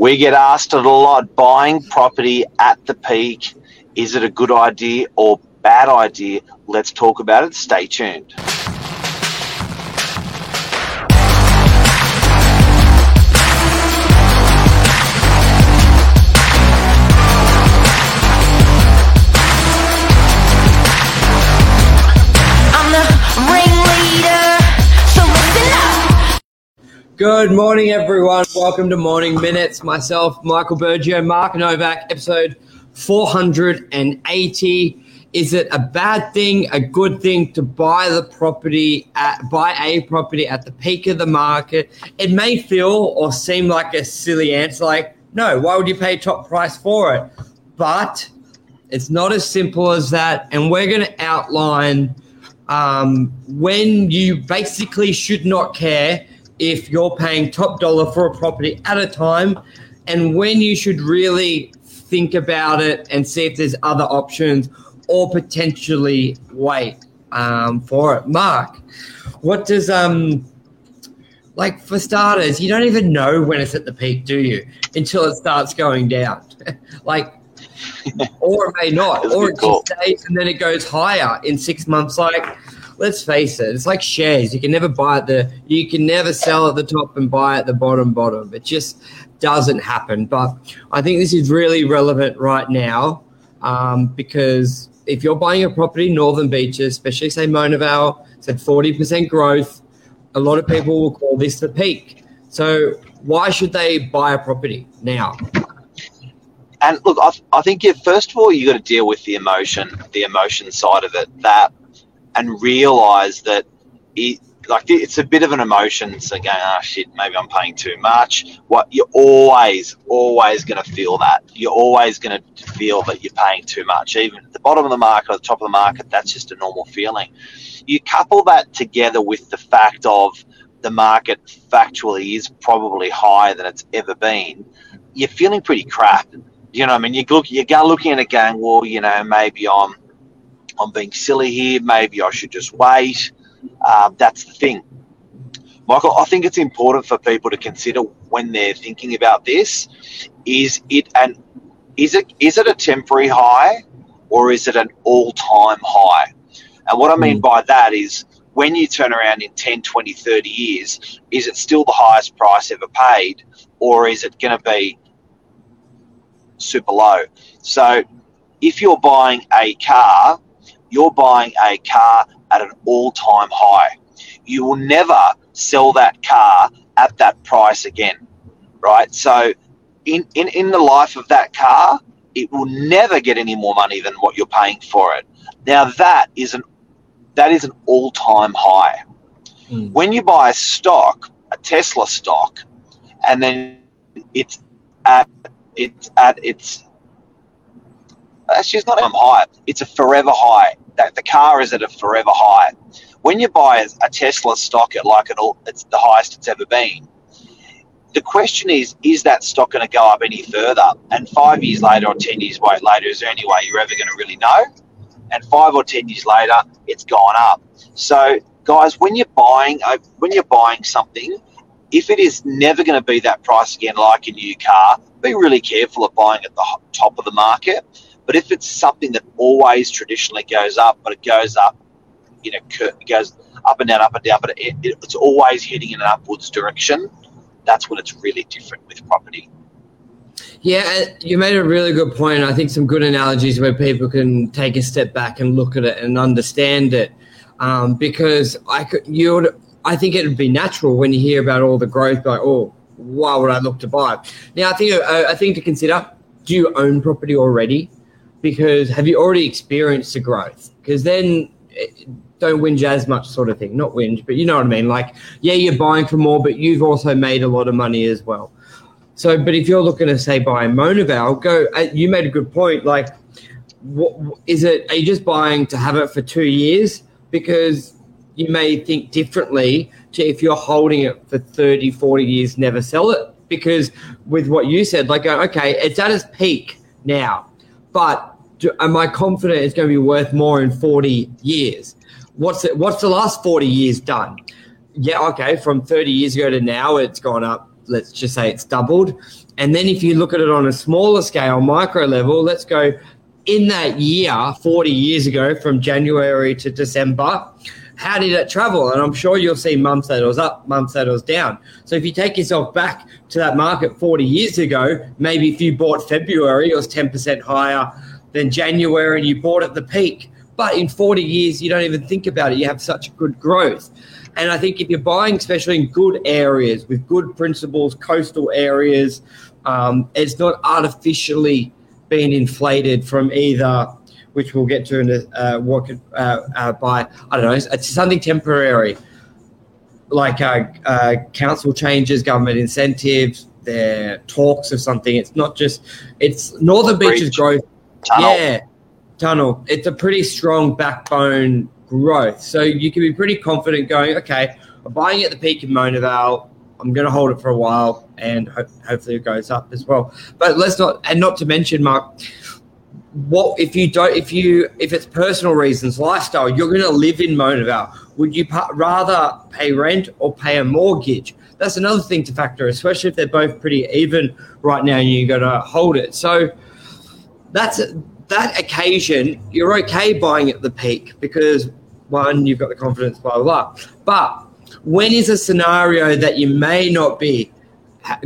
We get asked it a lot buying property at the peak. Is it a good idea or bad idea? Let's talk about it. Stay tuned. Good morning, everyone. Welcome to Morning Minutes. Myself, Michael Bergio, Mark Novak, episode 480. Is it a bad thing, a good thing to buy the property at buy a property at the peak of the market? It may feel or seem like a silly answer, like, no, why would you pay top price for it? But it's not as simple as that. And we're going to outline um, when you basically should not care if you're paying top dollar for a property at a time and when you should really think about it and see if there's other options or potentially wait um, for it. Mark, what does um like for starters, you don't even know when it's at the peak, do you? Until it starts going down. like or it may not, or it just stays and then it goes higher in six months. Like let's face it, it's like shares. You can never buy at the, you can never sell at the top and buy at the bottom, bottom. It just doesn't happen. But I think this is really relevant right now um, because if you're buying a property, Northern Beaches, especially say Mona Vale, said 40% growth, a lot of people will call this the peak. So why should they buy a property now? And look, I, I think you, first of all, you got to deal with the emotion, the emotion side of it. That and realize that it, like it's a bit of an emotion. So going, oh shit, maybe I'm paying too much. What you're always, always going to feel that. You're always going to feel that you're paying too much. Even at the bottom of the market or the top of the market, that's just a normal feeling. You couple that together with the fact of the market factually is probably higher than it's ever been. You're feeling pretty crap. You know, I mean, you look, you're looking at it going, well, you know, maybe I'm I'm being silly here. Maybe I should just wait. Uh, that's the thing. Michael, I think it's important for people to consider when they're thinking about this. Is it an is it is it a temporary high or is it an all-time high? And what I mean mm. by that is when you turn around in 10, 20, 30 years, is it still the highest price ever paid or is it going to be super low? So if you're buying a car you're buying a car at an all time high. You will never sell that car at that price again, right? So, in, in, in the life of that car, it will never get any more money than what you're paying for it. Now, that is an that is an all time high. Mm. When you buy a stock, a Tesla stock, and then it's at it's at its that's just not a high. It's a forever high. That the car is at a forever high. When you buy a Tesla stock at like an, it's the highest it's ever been. The question is, is that stock going to go up any further? And five years later or ten years later, is there any way you're ever going to really know? And five or ten years later, it's gone up. So, guys, when you're buying, uh, when you're buying something, if it is never going to be that price again, like a new car, be really careful of buying at the top of the market but if it's something that always traditionally goes up, but it goes up, you know, it goes up and down, up and down, but it, it, it's always heading in an upwards direction, that's when it's really different with property. Yeah, you made a really good point. I think some good analogies where people can take a step back and look at it and understand it. Um, because I could, you would, I think it would be natural when you hear about all the growth, like, oh, why would I look to buy? Now, I think uh, I think to consider: Do you own property already? Because have you already experienced the growth? Because then eh, don't whinge as much, sort of thing. Not whinge, but you know what I mean. Like, yeah, you're buying for more, but you've also made a lot of money as well. So, but if you're looking to say buy Mona Vale, go. Eh, you made a good point. Like, what is it? Are you just buying to have it for two years? Because you may think differently to if you're holding it for 30, 40 years, never sell it. Because with what you said, like, okay, it's at its peak now but am I confident it's going to be worth more in 40 years? What's it, what's the last 40 years done? Yeah, okay, from 30 years ago to now, it's gone up let's just say it's doubled. And then if you look at it on a smaller scale, micro level, let's go in that year, 40 years ago, from January to December, how did it travel? And I'm sure you'll see months that it was up, months that it was down. So if you take yourself back to that market 40 years ago, maybe if you bought February, it was 10% higher than January and you bought at the peak. But in 40 years, you don't even think about it. You have such good growth. And I think if you're buying, especially in good areas with good principles, coastal areas, um, it's not artificially being inflated from either which we'll get to in a, uh, what could uh, uh, by I don't know it's something temporary like uh, uh, council changes, government incentives, there talks of something. It's not just it's Northern Beaches growth. Tunnel. Yeah, tunnel. It's a pretty strong backbone growth. So you can be pretty confident going, okay, I'm buying at the peak in Mona Vale. I'm going to hold it for a while, and ho- hopefully it goes up as well. But let's not, and not to mention, Mark, what if you don't if you if it's personal reasons lifestyle you're going to live in Mona Vale would you pa- rather pay rent or pay a mortgage? That's another thing to factor especially if they're both pretty even right now and you got to hold it. So that's that occasion you're okay buying at the peak because one you've got the confidence blah blah blah. But when is a scenario that you may not be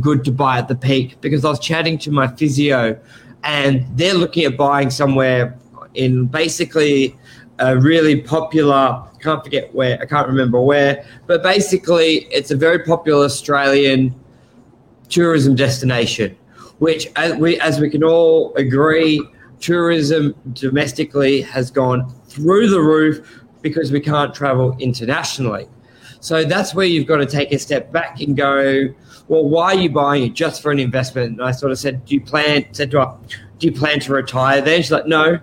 good to buy at the peak? Because I was chatting to my physio and they're looking at buying somewhere in basically a really popular can't forget where I can't remember where, but basically it's a very popular Australian tourism destination, which as we as we can all agree, tourism domestically has gone through the roof because we can't travel internationally. So that's where you've got to take a step back and go, well, why are you buying it? Just for an investment? And I sort of said, do you plan, said to her, do you plan to retire there? She's like, no.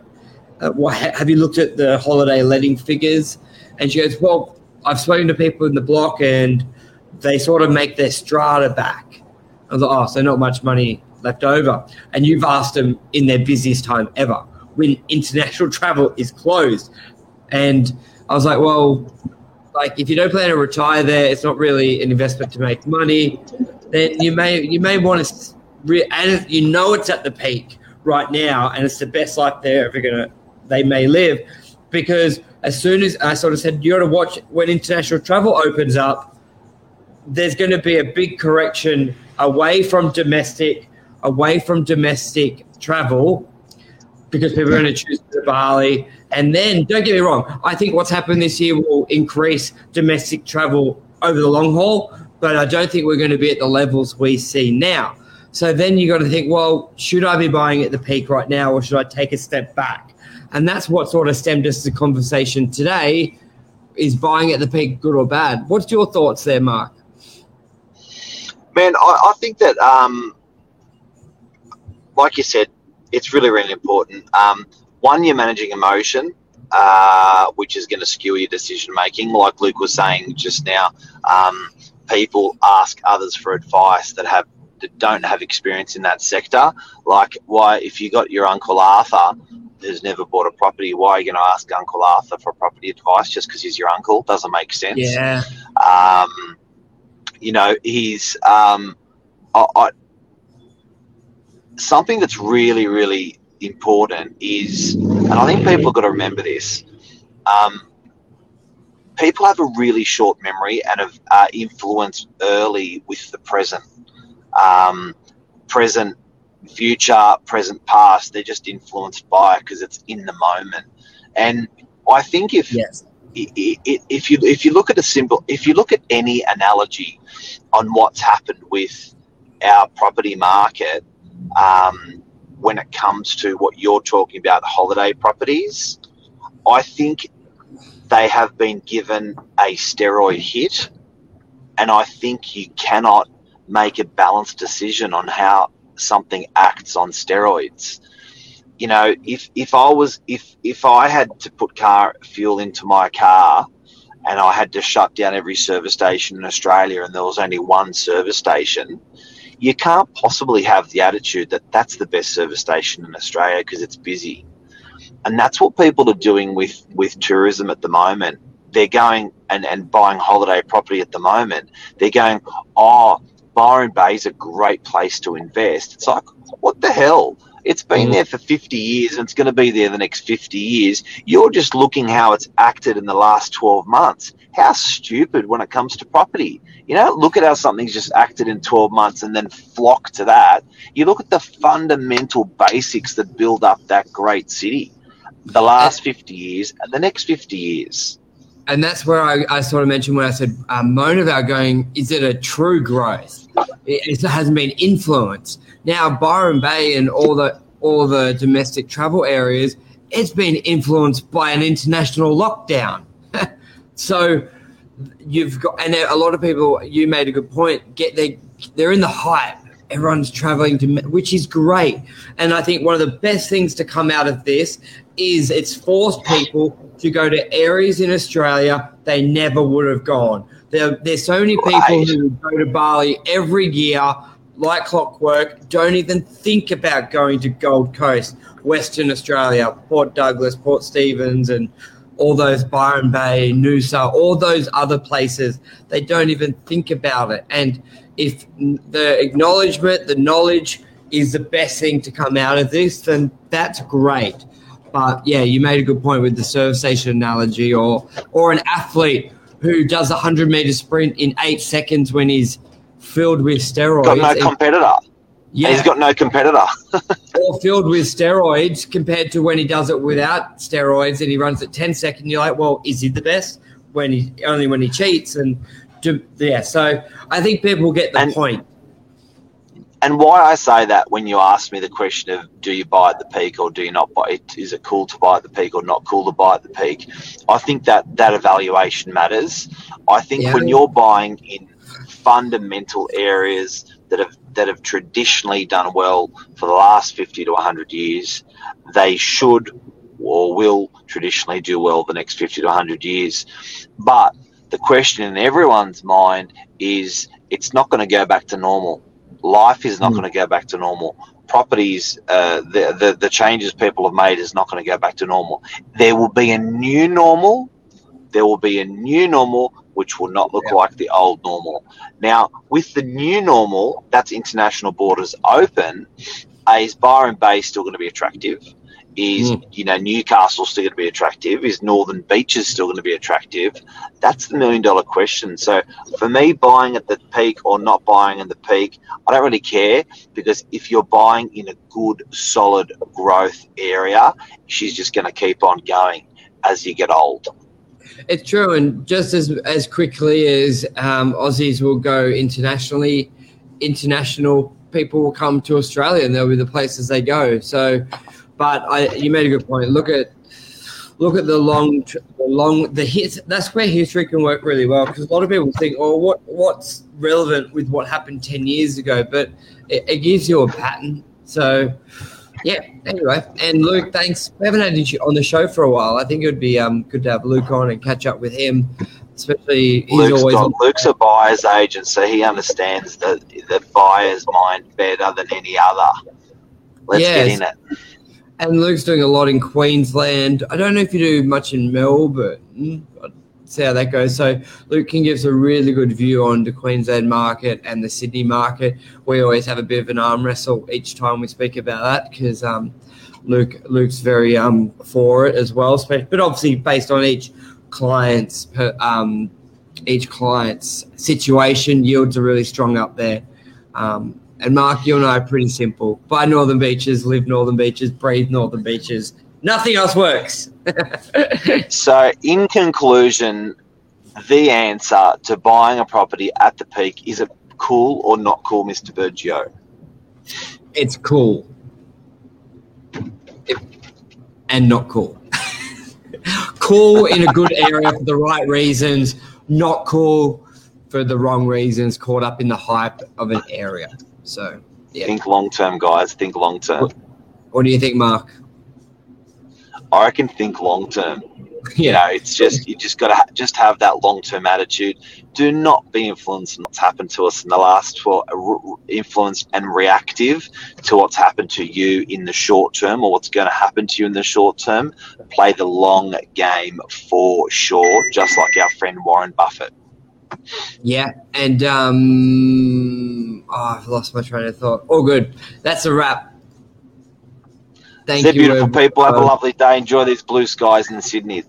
Uh, well, have you looked at the holiday letting figures? And she goes, well, I've spoken to people in the block and they sort of make their strata back. I was like, oh, so not much money left over. And you've asked them in their busiest time ever when international travel is closed. And I was like, well, like if you don't plan to retire there, it's not really an investment to make money then you may you may want to re- and you know it's at the peak right now and it's the best life they're ever gonna they may live because as soon as I sort of said you got to watch when international travel opens up there's going to be a big correction away from domestic away from domestic travel because people are going to choose to Bali. And then don't get me wrong I think what's happened this year will increase domestic travel over the long haul but I don't think we're going to be at the levels we see now. So then you got to think, well, should I be buying at the peak right now or should I take a step back? And that's what sort of stemmed us the conversation today is buying at the peak good or bad? What's your thoughts there, Mark? Man, I, I think that, um, like you said, it's really, really important. Um, one, you're managing emotion, uh, which is going to skew your decision making. Like Luke was saying just now, um, people ask others for advice that have that don't have experience in that sector. Like, why if you got your uncle Arthur who's never bought a property, why are you going to ask Uncle Arthur for property advice just because he's your uncle? Doesn't make sense. Yeah. Um, you know, he's um, I, I, something that's really, really important is, and I think people have got to remember this. Um, people have a really short memory and are uh, influenced early with the present. Um, present, future, present, past. They're just influenced by it because it's in the moment. And I think if yes. if you if you look at a simple if you look at any analogy on what's happened with our property market um, when it comes to what you're talking about holiday properties, I think they have been given a steroid hit, and I think you cannot make a balanced decision on how something acts on steroids. You know, if if I was if if I had to put car fuel into my car and I had to shut down every service station in Australia and there was only one service station, you can't possibly have the attitude that that's the best service station in Australia because it's busy and that's what people are doing with with tourism at the moment. They're going and, and buying holiday property at the moment. They're going, oh, Byron Bay is a great place to invest. It's like, what the hell? It's been mm. there for 50 years and it's going to be there the next 50 years. You're just looking how it's acted in the last 12 months. How stupid when it comes to property. You know, look at how something's just acted in 12 months and then flock to that. You look at the fundamental basics that build up that great city the last 50 years and the next 50 years. And that's where I, I sort of mentioned when I said um, Mona Vale going, is it a true growth? It, it hasn't been influenced. Now Byron Bay and all the all the domestic travel areas, it's been influenced by an international lockdown. so you've got, and a lot of people. You made a good point. Get they they're in the hype. Everyone's traveling to, which is great. And I think one of the best things to come out of this is it's forced people to go to areas in Australia they never would have gone. There, there's so many people right. who go to Bali every year like clockwork, don't even think about going to Gold Coast, Western Australia, Port Douglas, Port Stephens, and all those Byron Bay, Noosa, all those other places. They don't even think about it. And if the acknowledgement, the knowledge is the best thing to come out of this, then that's great. But yeah, you made a good point with the service station analogy, or or an athlete who does a hundred meter sprint in eight seconds when he's filled with steroids. Got no competitor. Yeah. he's got no competitor. or filled with steroids compared to when he does it without steroids and he runs at 10 seconds. You're like, well, is he the best? When he only when he cheats and yeah. So I think people get the and, point. And why I say that when you ask me the question of do you buy at the peak or do you not buy it, is it cool to buy at the peak or not cool to buy at the peak? I think that that evaluation matters. I think yeah. when you're buying in fundamental areas that have that have traditionally done well for the last 50 to 100 years, they should or will traditionally do well the next 50 to 100 years. But the question in everyone's mind is it's not going to go back to normal. Life is not mm. going to go back to normal. Properties, uh, the, the, the changes people have made is not going to go back to normal. There will be a new normal. There will be a new normal which will not look yeah. like the old normal. Now, with the new normal, that's international borders open. Is Byron Bay still going to be attractive? Is mm. you know Newcastle still going to be attractive? Is Northern Beaches still going to be attractive? That's the million dollar question. So for me, buying at the peak or not buying at the peak, I don't really care because if you're buying in a good, solid growth area, she's just going to keep on going as you get old. It's true, and just as as quickly as um, Aussies will go internationally, international people will come to Australia, and they'll be the places they go. So, but I, you made a good point. Look at look at the long, the long, the hits. That's where history can work really well because a lot of people think, "Oh, what what's relevant with what happened ten years ago?" But it, it gives you a pattern. So yeah. Anyway, and Luke, thanks. We haven't had you on the show for a while. I think it would be um, good to have Luke on and catch up with him, especially he's Luke's always. Luke's a buyer's agent, so he understands the the buyer's mind better than any other. Let's yes. get in it. And Luke's doing a lot in Queensland. I don't know if you do much in Melbourne see how that goes. So Luke can give us a really good view on the Queensland market and the Sydney market. We always have a bit of an arm wrestle each time we speak about that because um, Luke Luke's very um, for it as well. But obviously based on each client's per, um, each client's situation, yields are really strong up there. Um, and Mark, you and I are pretty simple. Buy Northern Beaches, live Northern Beaches, breathe Northern Beaches. Nothing else works. so, in conclusion, the answer to buying a property at the peak is it cool or not cool, Mr. Bergio? It's cool. It, and not cool. cool in a good area for the right reasons, not cool for the wrong reasons, caught up in the hype of an area. So, yeah. Think long term, guys. Think long term. What, what do you think, Mark? I can think long term. Yeah. You know, it's just you just got to ha- just have that long term attitude. Do not be influenced on what's happened to us in the last 12, uh, influenced and reactive to what's happened to you in the short term or what's going to happen to you in the short term. Play the long game for sure, just like our friend Warren Buffett. Yeah, and um, oh, I've lost my train of thought. All good. That's a wrap. Thank They're you, beautiful people. Have a uh, lovely day. Enjoy these blue skies in Sydney.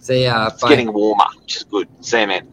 See ya. It's Bye. getting warmer, which is good. See you, man.